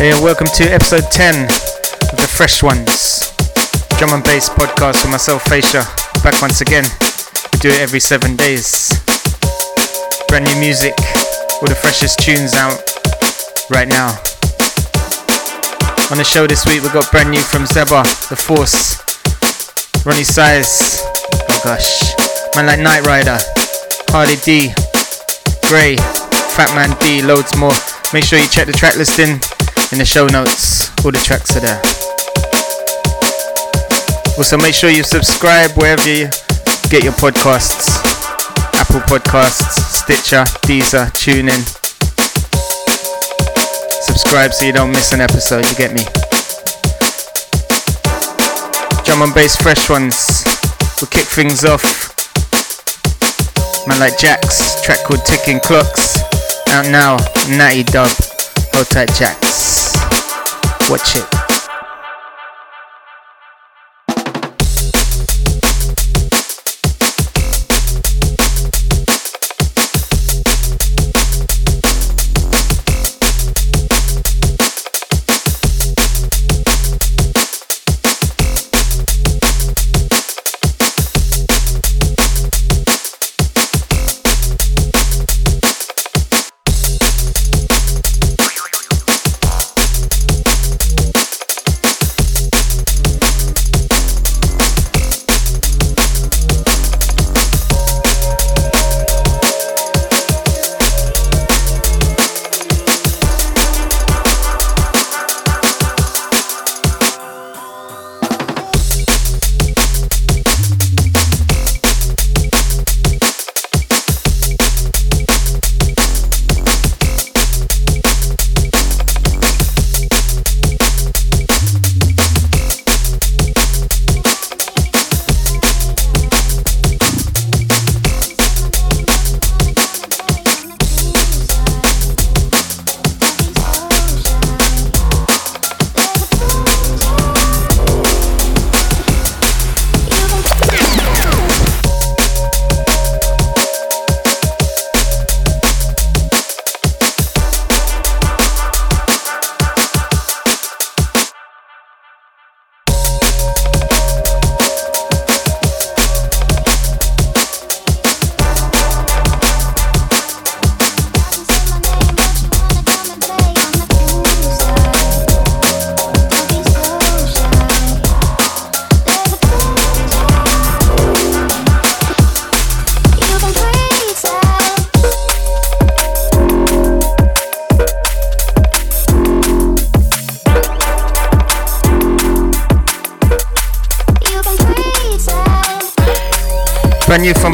Hey, welcome to episode 10 of the Fresh Ones drum and bass podcast with myself, Faysha. Back once again. We do it every seven days. Brand new music, all the freshest tunes out right now. On the show this week, we got brand new from Zeba, The Force, Roni Size, oh gosh, man like Niterider, Harley D, Gray, Fatman D, loads more. Make sure you check the track listing in the show notes. All the tracks are there. Also, make sure you subscribe wherever you get your podcasts Apple Podcasts, Stitcher, Deezer, TuneIn. Subscribe so you don't miss an episode, you get me. Drum and bass fresh ones. We'll kick things off. Man like Jaxx, track called Ticking Clocks. Out now, Natty Dub. Hold tight, Jaxx. Watch it.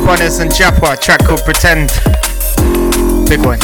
From and Jappa, track called Pretend. Big one.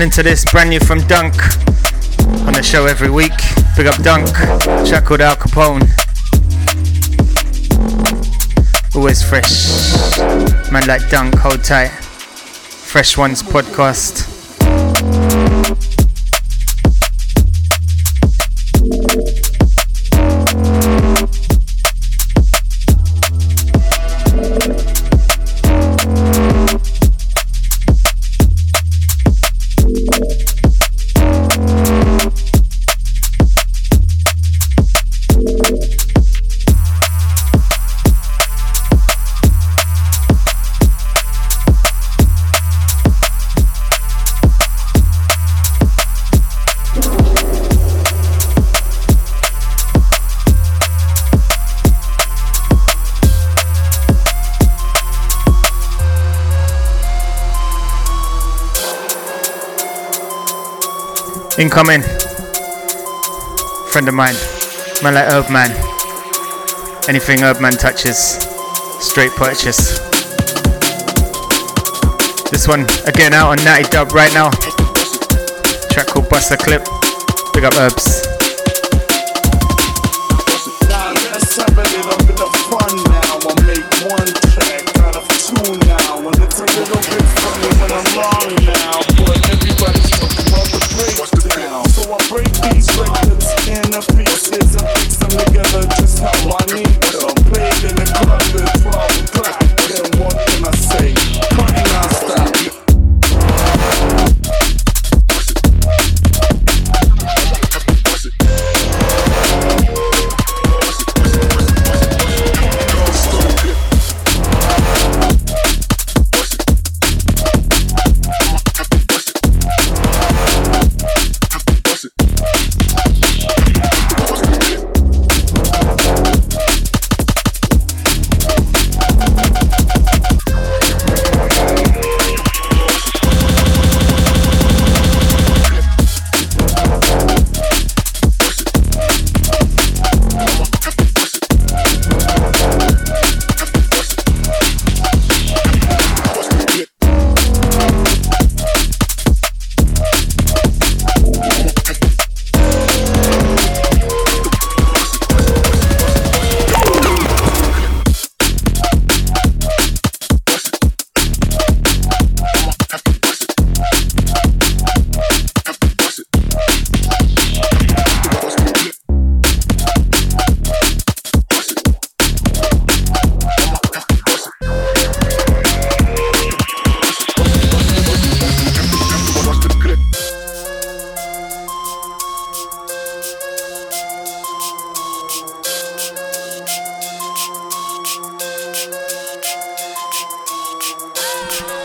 Into this brand new from Dunk on the show every week. Big up Dunk, track called Al Capone. Always fresh. Man like Dunk, hold tight. Fresh Ones podcast. Incoming. Friend of mine. Man like Erbman. Anything Erbman touches, straight purchase. This one again out on Natty Dub right now. Track called Bust A Clip. Big up Herbs.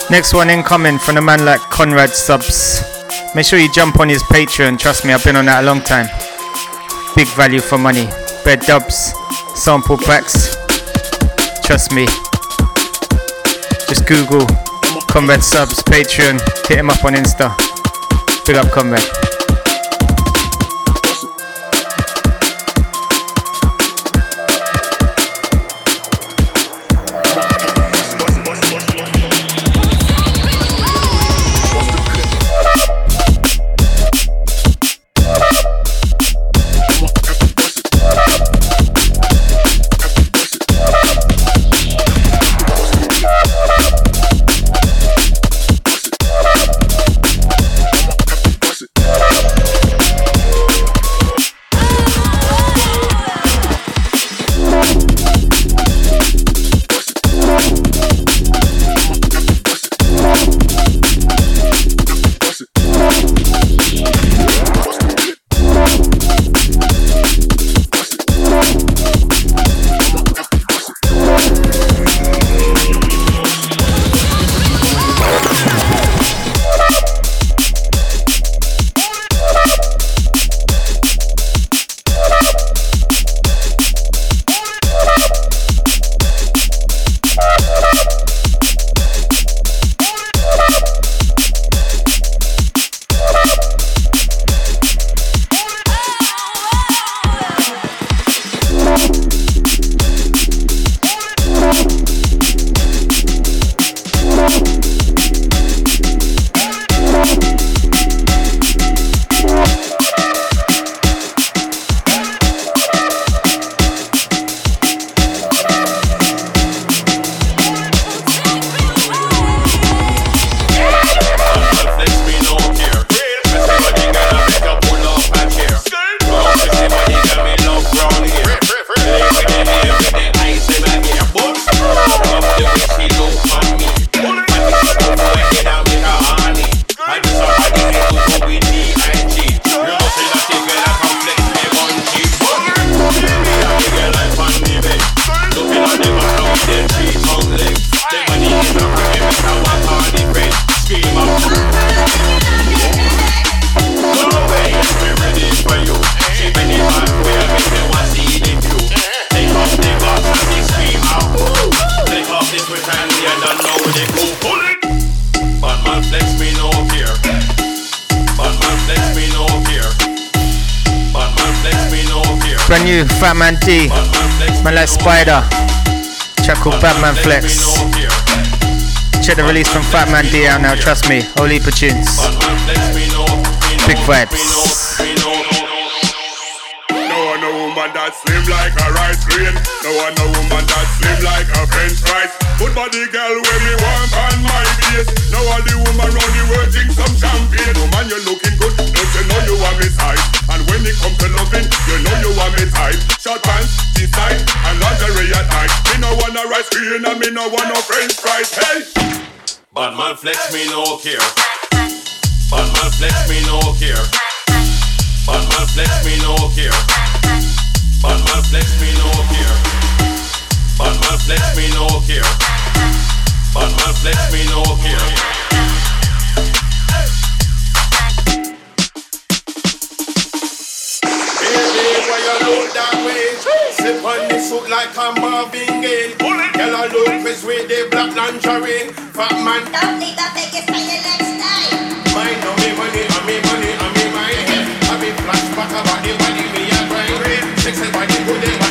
Next one incoming from a man like Conrad Subs. Make sure you jump on his Patreon. Trust me, I've been on that a long time. Big value for money. Bed dubs, sample packs. Trust me. Just Google Conrad Subs Patreon. Hit him up on Insta. Big up Conrad. Brand new Fatman D. Man like Spyda. Track called Badman Flex. Check the release from Fatman D out now, trust me. Heap tunes. Big vibes woman that slim like a rice grain. No one no woman that slim like a french fries. Good body girl where me want on my base. No all the woman round the world drink some champagne. Woman you're looking good, don't you know you are me type? And when it come to loving, you know you are me type. Short pants, G-side, and lingerie at. Me no want a rice grain and me no want no french fries. Hey! Bad man flex me no care. Bad man flex me no care. Bad man flex me no care. Bad man flex me no care. Bad man flex me no care. Bad man flex me no care. Sip on the suit like a Marvin Gaye. Girl, I look with the black lingerie. Fat man. Don't need to take it for your next time. Mind on me money, on me money, on me mind. I be flashback about the money me a grind. Sexy body, good, what's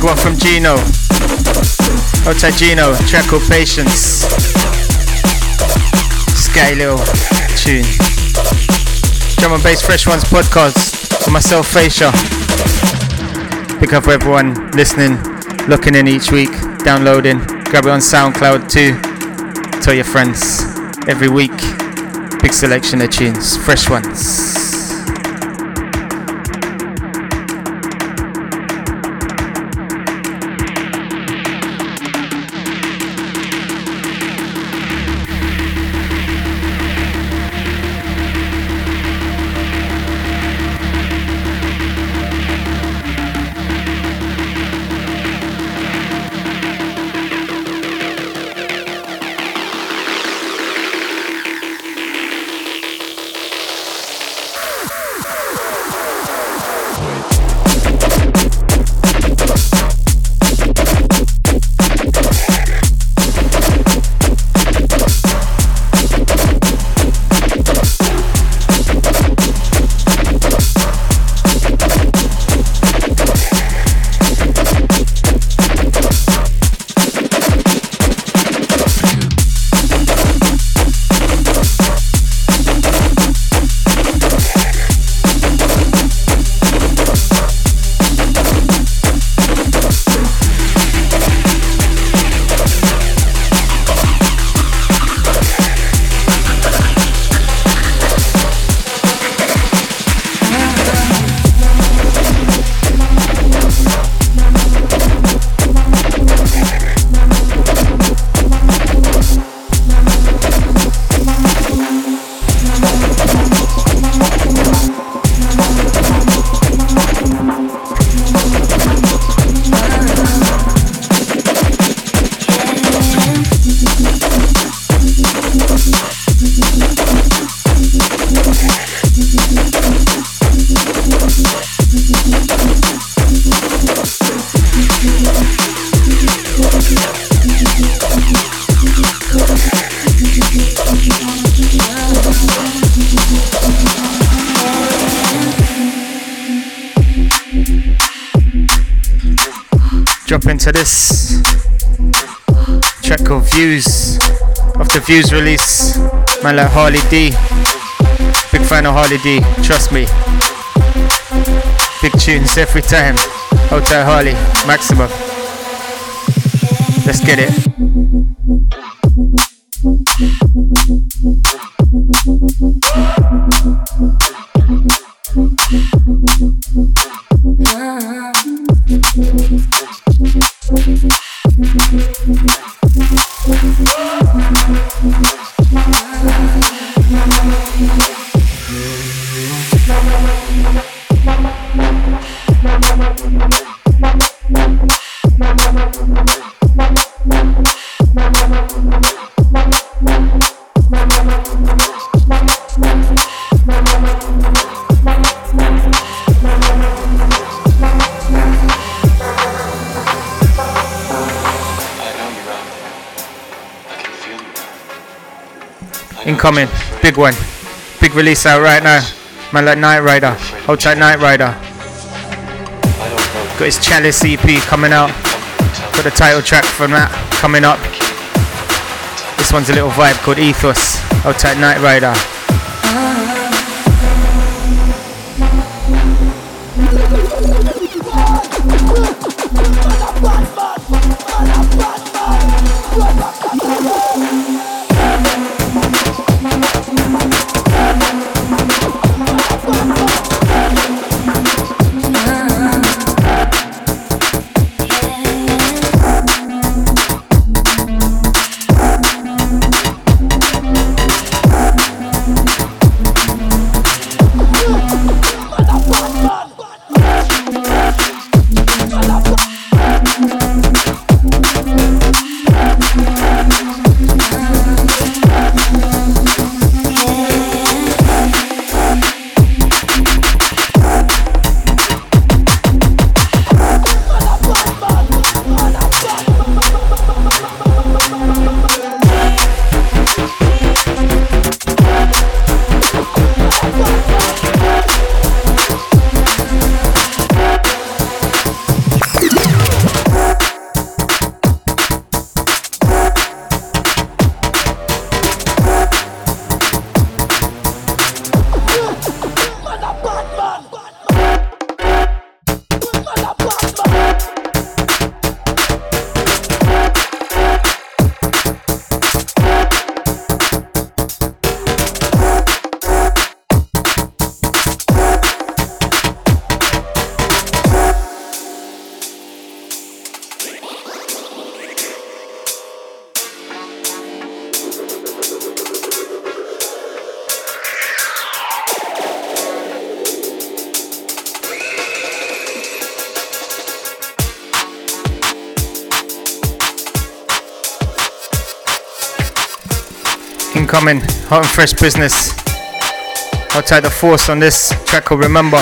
Big one from Gino. Outside Gino, track called Patience. Sky little tune. Drum and Bass Fresh Ones podcast for myself, Faysha. Big up for everyone listening, looking in each week, downloading. Grab it on SoundCloud too. Tell your friends every week. Big selection of tunes, fresh ones. Views release. Man like Harley D. Big fan of Harley D, trust me. Big tunes every time. Hotel Harley, maximum. Let's get it. You're big one. Big release out right now. Man like Niterider. Hold tight Niterider. Got his Chalice EP coming out. Got the title track from that coming up. This one's a little vibe called Ethos. Hold tight Niterider. Incoming, hot and fresh business. I'll tie the force on this track called Remember.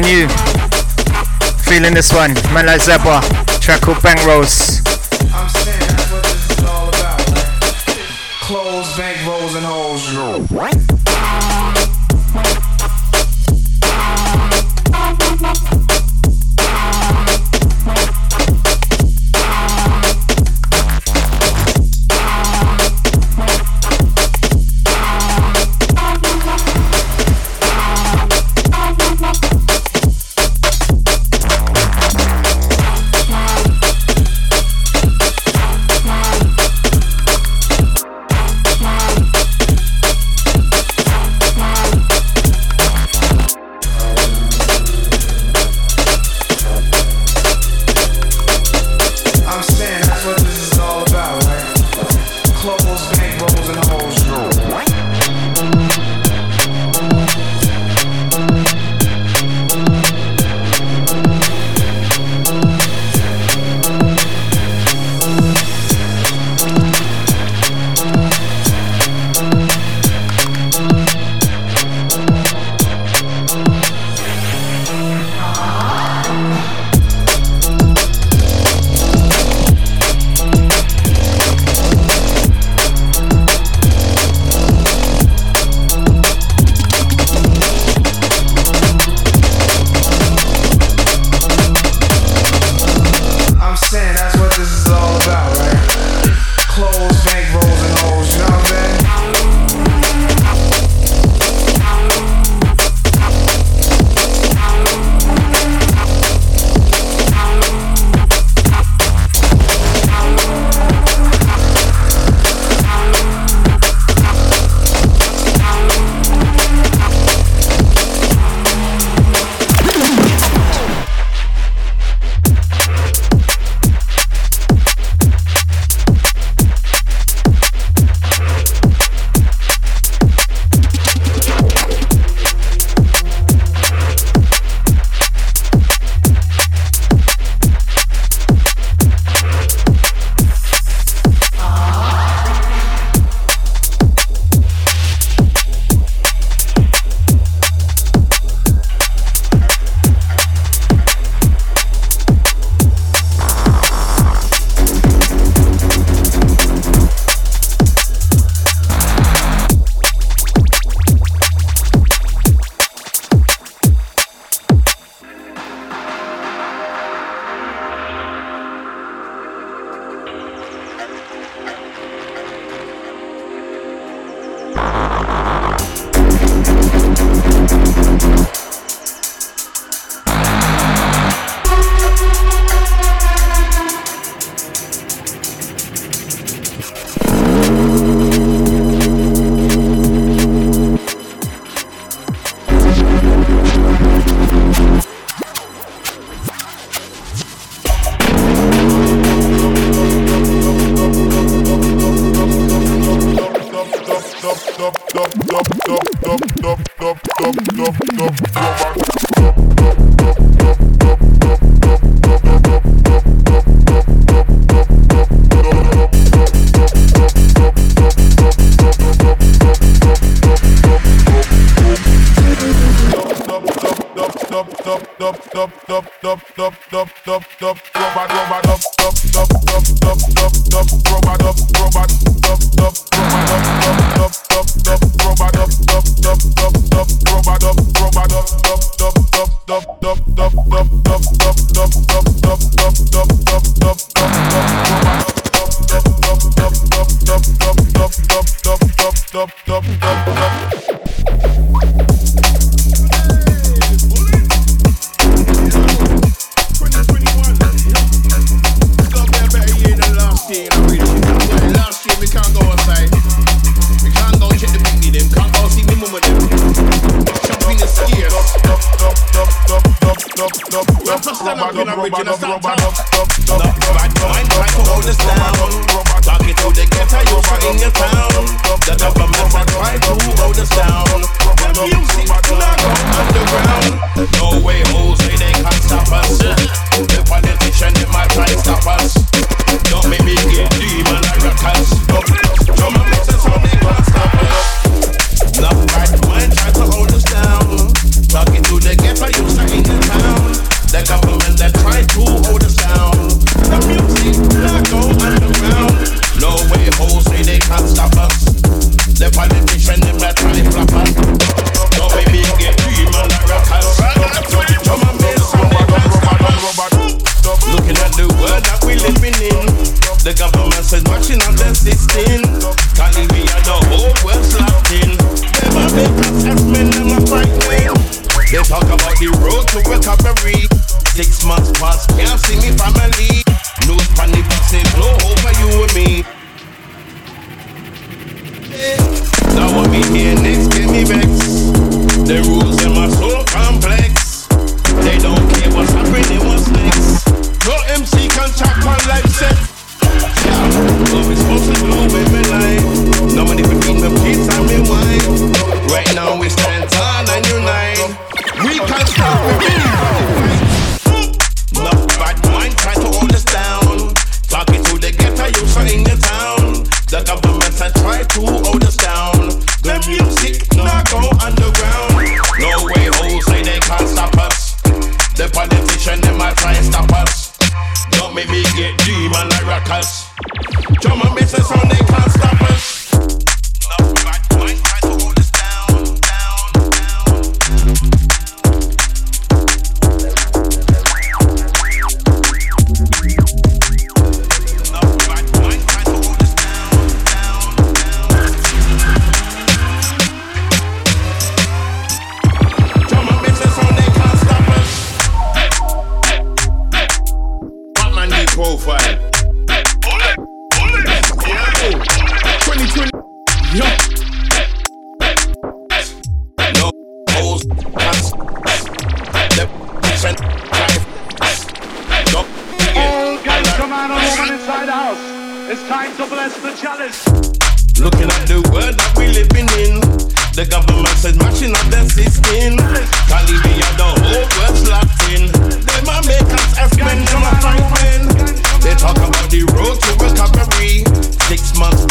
Brand new. Feeling this one. Man like Zeba. Track called Bank.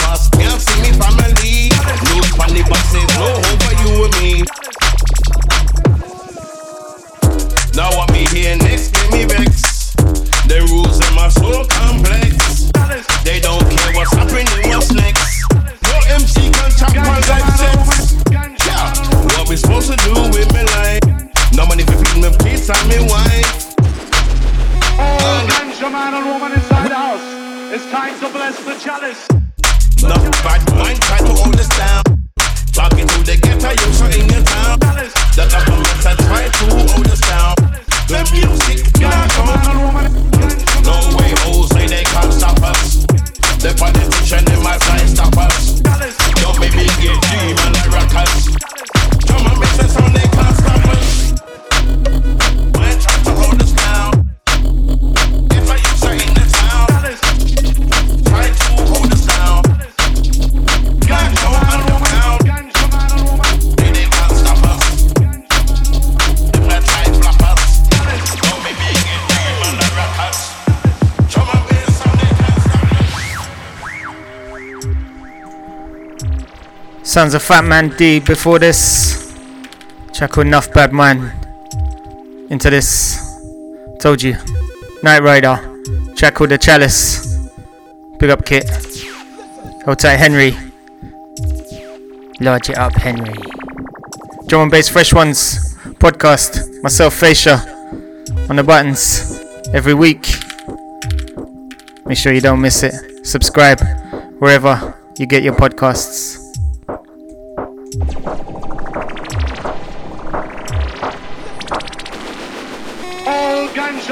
lost. Sounds of Fatman D before this. Check called Enough Bad Man. into this. Told you. Niterider. Track called The Chalice. Big up Kit. Hold tight Henry. Large it up Henry. Drum and bass fresh ones. Podcast. Myself Faysha. On the buttons. Every week. Make sure you don't miss it. Subscribe wherever you get your podcasts.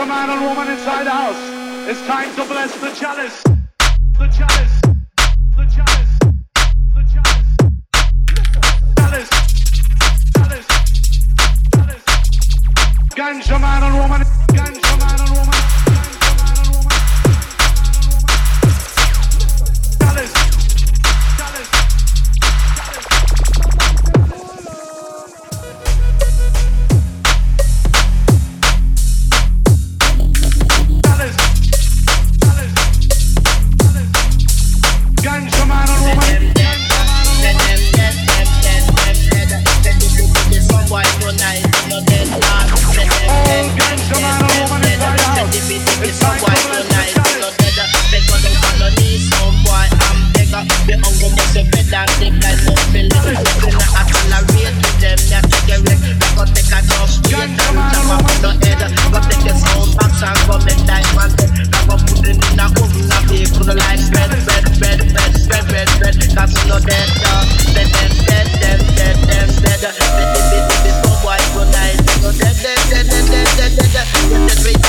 Man and woman inside the house. It's time to bless the chalice. The chalice. The chalice. The chalice. Chalice. Chalice. Chalice. Ganja man and woman.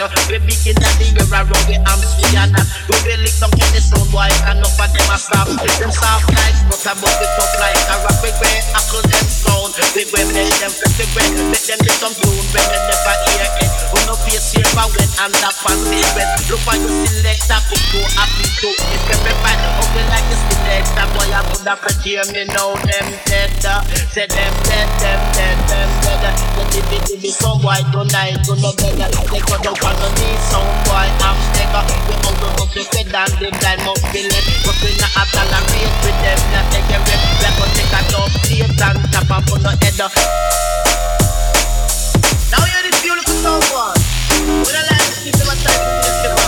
uh. We begin at the year around the arms, we. We will lick down any sound boy, and enough of them a stop. Them soft like but we tough like a rock. We wear hackle them sound. We wear make them fresh, we wear, make them get some tune when they never hear it. Who no face silver when and up and they wet. Look for you selector, put to happy to it. Every fight, ugly like the selector. Boy, I up a hear me know them dead. Say them dead, them dead, them dead. The dibby some boy tonight, go no better. They go knee, some boy I'm nigga. We all the bed and the blind must be we not have to tolerate with them, not take a rep. We go take a top plate and tap up on the head. Now you're the beautiful someone. When I like to keep them aside, just get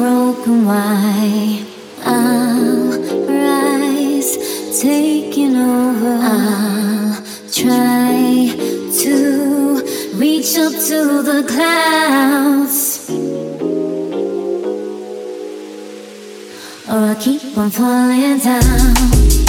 broken why I'll rise taking over. I'll try to reach up to the clouds. Or I'll keep on falling down.